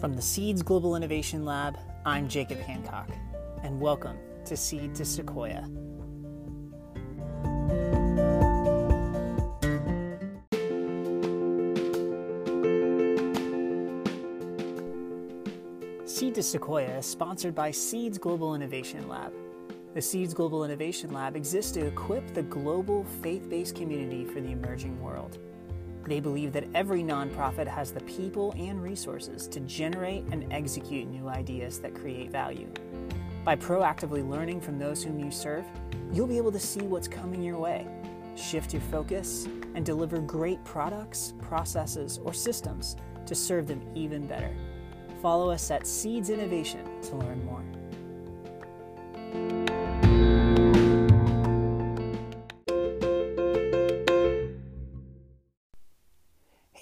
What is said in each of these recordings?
From the Seeds Global Innovation Lab, I'm Jacob Hancock, and welcome to Seed to Sequoia. Seed to Sequoia is sponsored by Seeds Global Innovation Lab. The Seeds Global Innovation Lab exists to equip the global faith based community for the emerging world. They believe that every nonprofit has the people and resources to generate and execute new ideas that create value. By proactively learning from those whom you serve, you'll be able to see what's coming your way, shift your focus, and deliver great products, processes, or systems to serve them even better. Follow us at Seeds Innovation to learn more.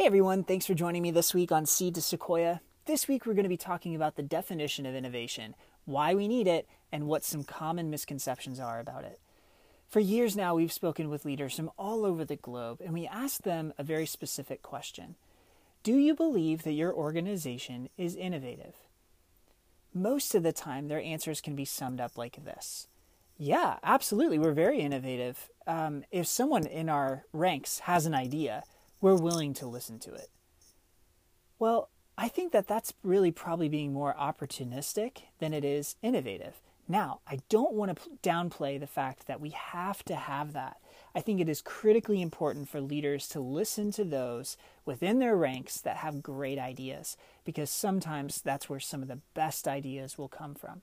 Everyone, thanks for joining me this week on Seed to Sequoia. This week we're going to be talking about the definition of innovation, why we need it, and what some common misconceptions are about it. For years now, we've spoken with leaders from all over the globe, and we asked them a very specific question Do you believe that your organization is innovative? Most of the time, their answers can be summed up like this Yeah, absolutely, we're very innovative. Um, if someone in our ranks has an idea, we're willing to listen to it. Well, I think that that's really probably being more opportunistic than it is innovative. Now, I don't want to downplay the fact that we have to have that. I think it is critically important for leaders to listen to those within their ranks that have great ideas, because sometimes that's where some of the best ideas will come from.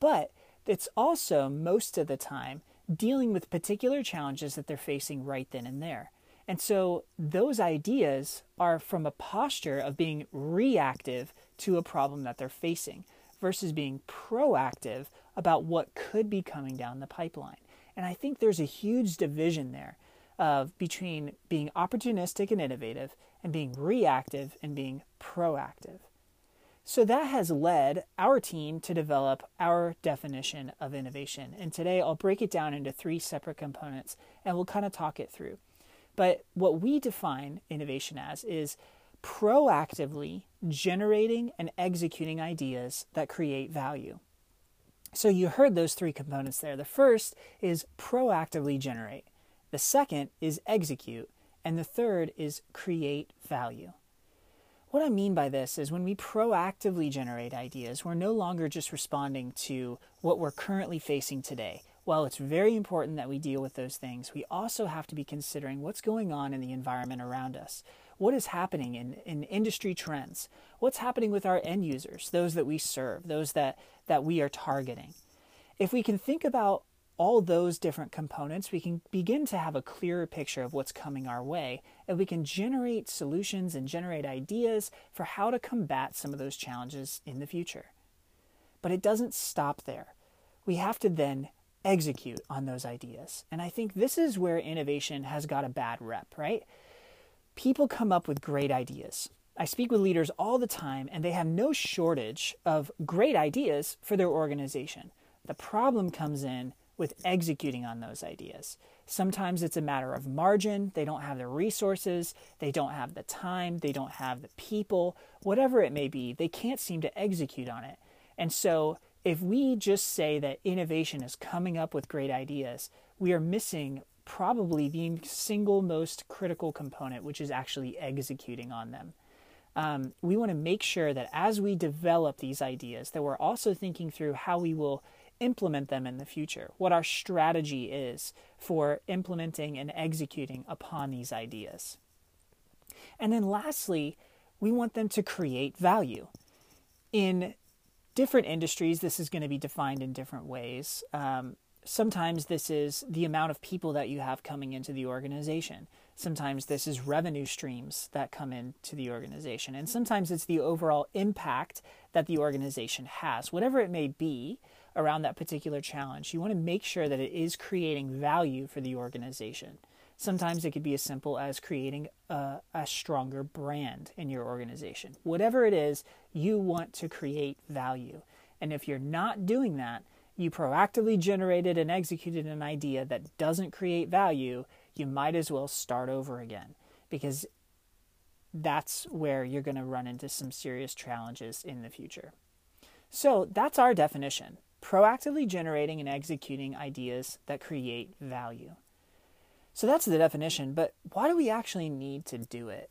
But it's also, most of the time, dealing with particular challenges that they're facing right then and there. And so those ideas are from a posture of being reactive to a problem that they're facing versus being proactive about what could be coming down the pipeline. And I think there's a huge division there of between being opportunistic and innovative and being reactive and being proactive. So that has led our team to develop our definition of innovation. And today I'll break it down into three separate components and we'll kind of talk it through. But what we define innovation as is proactively generating and executing ideas that create value. So you heard those three components there. The first is proactively generate, the second is execute, and the third is create value. What I mean by this is when we proactively generate ideas, we're no longer just responding to what we're currently facing today while it's very important that we deal with those things, we also have to be considering what's going on in the environment around us. What is happening in, in industry trends? What's happening with our end users, those that we serve, those that, that we are targeting? If we can think about all those different components, we can begin to have a clearer picture of what's coming our way, and we can generate solutions and generate ideas for how to combat some of those challenges in the future. But it doesn't stop there. We have to then execute on those ideas. And I think this is where innovation has got a bad rep, right? People come up with great ideas. I speak with leaders all the time, and they have no shortage of great ideas for their organization. The problem comes in with executing on those ideas. Sometimes it's a matter of margin. They don't have the resources, they don't have the time, they don't have the people, whatever it may be, they can't seem to execute on it. And so if we just say that innovation is coming up with great ideas, we are missing probably the single most critical component, which is actually executing on them. Um, we want to make sure that as we develop these ideas, that we're also thinking through how we will implement them in the future, what our strategy is for implementing and executing upon these ideas. And then lastly, we want them to create value. In different industries, this is going to be defined in different ways. Um, sometimes this is the amount of people that you have coming into the organization. Sometimes this is revenue streams that come into the organization. And sometimes it's the overall impact that the organization has. Whatever it may be around that particular challenge, you want to make sure that it is creating value for the organization. Sometimes it could be as simple as creating a, a, stronger brand in your organization. Whatever it is, you want to create value. And if you're not doing that, you proactively generated and executed an idea that doesn't create value, you might as well start over again. Because that's where you're going to run into some serious challenges in the future. So that's our definition proactively generating and executing ideas that create value. So that's the definition, but why do we actually need to do it?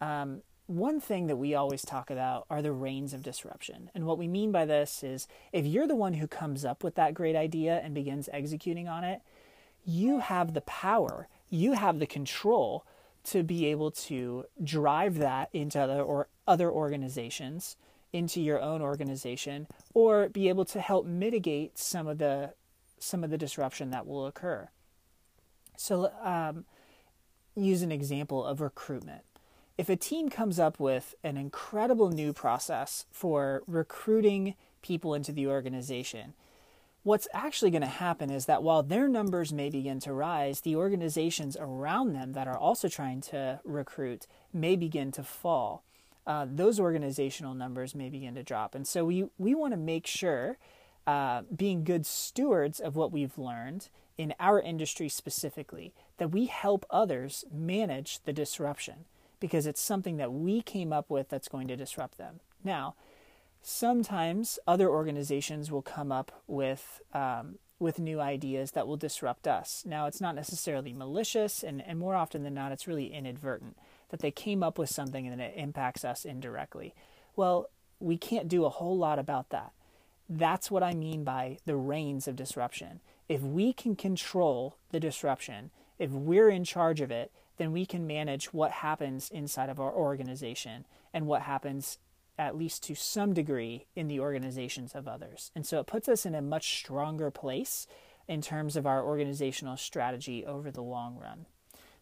Um, one thing that we always talk about are the reins of disruption. And what we mean by this is if you're the one who comes up with that great idea and begins executing on it, you have the power, you have the control to be able to drive that into other or other organizations, into your own organization, or be able to help mitigate some of the some of the disruption that will occur. So, um, use an example of recruitment if a team comes up with an incredible new process for recruiting people into the organization, what's actually going to happen is that while their numbers may begin to rise, the organizations around them that are also trying to recruit may begin to fall. Uh, those organizational numbers may begin to drop. And so we, we want to make sure, uh, being good stewards of what we've learned in our industry specifically, that we help others manage the disruption because it's something that we came up with that's going to disrupt them. Now, sometimes other organizations will come up with um, with new ideas that will disrupt us. Now, it's not necessarily malicious, and, and more often than not, it's really inadvertent that they came up with something and it impacts us indirectly. Well, we can't do a whole lot about that. That's what I mean by the reins of disruption. If we can control the disruption, if we're in charge of it, then we can manage what happens inside of our organization and what happens at least to some degree in the organizations of others. And so it puts us in a much stronger place in terms of our organizational strategy over the long run.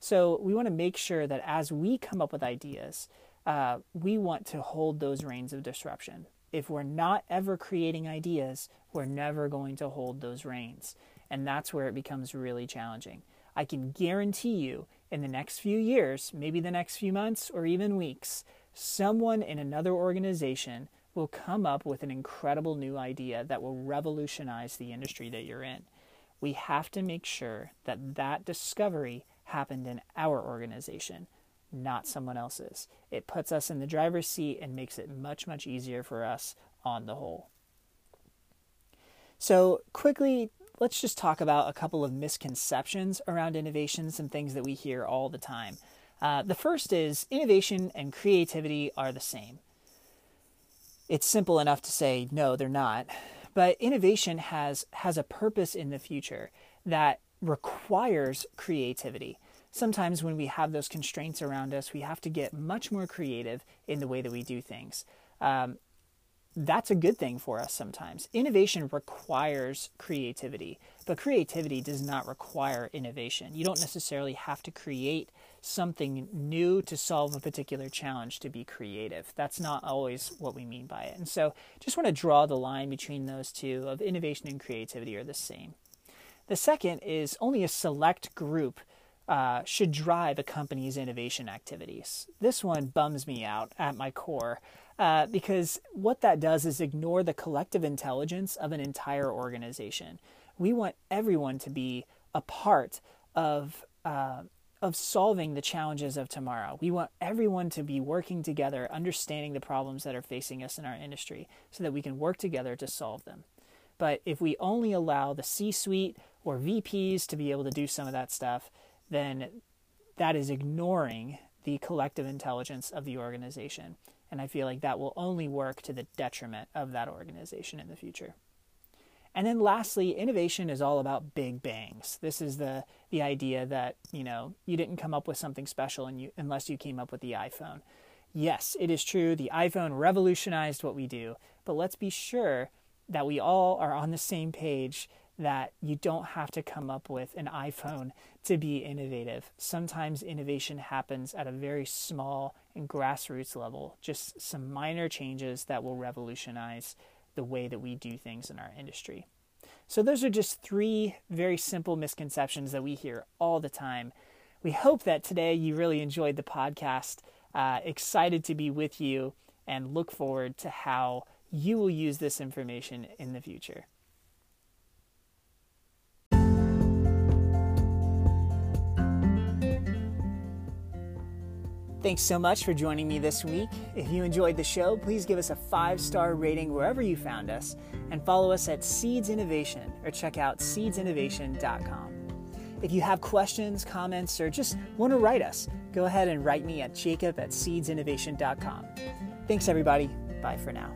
So we want to make sure that as we come up with ideas, uh, we want to hold those reins of disruption. If we're not ever creating ideas, we're never going to hold those reins. And that's where it becomes really challenging. I can guarantee you in the next few years, maybe the next few months or even weeks, someone in another organization will come up with an incredible new idea that will revolutionize the industry that you're in. We have to make sure that that discovery happened in our organization, not someone else's. It puts us in the driver's seat and makes it much, much easier for us on the whole. So, quickly let's just talk about a couple of misconceptions around innovation, some things that we hear all the time. Uh, the first is innovation and creativity are the same. It's simple enough to say no, they're not. But innovation has has a purpose in the future that requires creativity. Sometimes when we have those constraints around us, we have to get much more creative in the way that we do things. Um, that's a good thing for us sometimes. Innovation requires creativity, but creativity does not require innovation. You don't necessarily have to create something new to solve a particular challenge to be creative. That's not always what we mean by it. And so, just want to draw the line between those two of innovation and creativity are the same. The second is only a select group uh, should drive a company's innovation activities. This one bums me out at my core uh, because what that does is ignore the collective intelligence of an entire organization. We want everyone to be a part of uh, of solving the challenges of tomorrow. We want everyone to be working together, understanding the problems that are facing us in our industry, so that we can work together to solve them. But if we only allow the C-suite or VPs to be able to do some of that stuff, then that is ignoring the collective intelligence of the organization. And I feel like that will only work to the detriment of that organization in the future. And then lastly, innovation is all about big bangs. This is the the idea that, you know, you didn't come up with something special and you, unless you came up with the iPhone. Yes, it is true the iPhone revolutionized what we do, but let's be sure that we all are on the same page that you don't have to come up with an iPhone to be innovative. Sometimes innovation happens at a very small and grassroots level, just some minor changes that will revolutionize the way that we do things in our industry. So, those are just three very simple misconceptions that we hear all the time. We hope that today you really enjoyed the podcast. Uh, excited to be with you and look forward to how you will use this information in the future. Thanks so much for joining me this week. If you enjoyed the show, please give us a five star rating wherever you found us and follow us at Seeds Innovation or check out seedsinnovation.com. If you have questions, comments, or just want to write us, go ahead and write me at jacob at seedsinnovation.com. Thanks, everybody. Bye for now.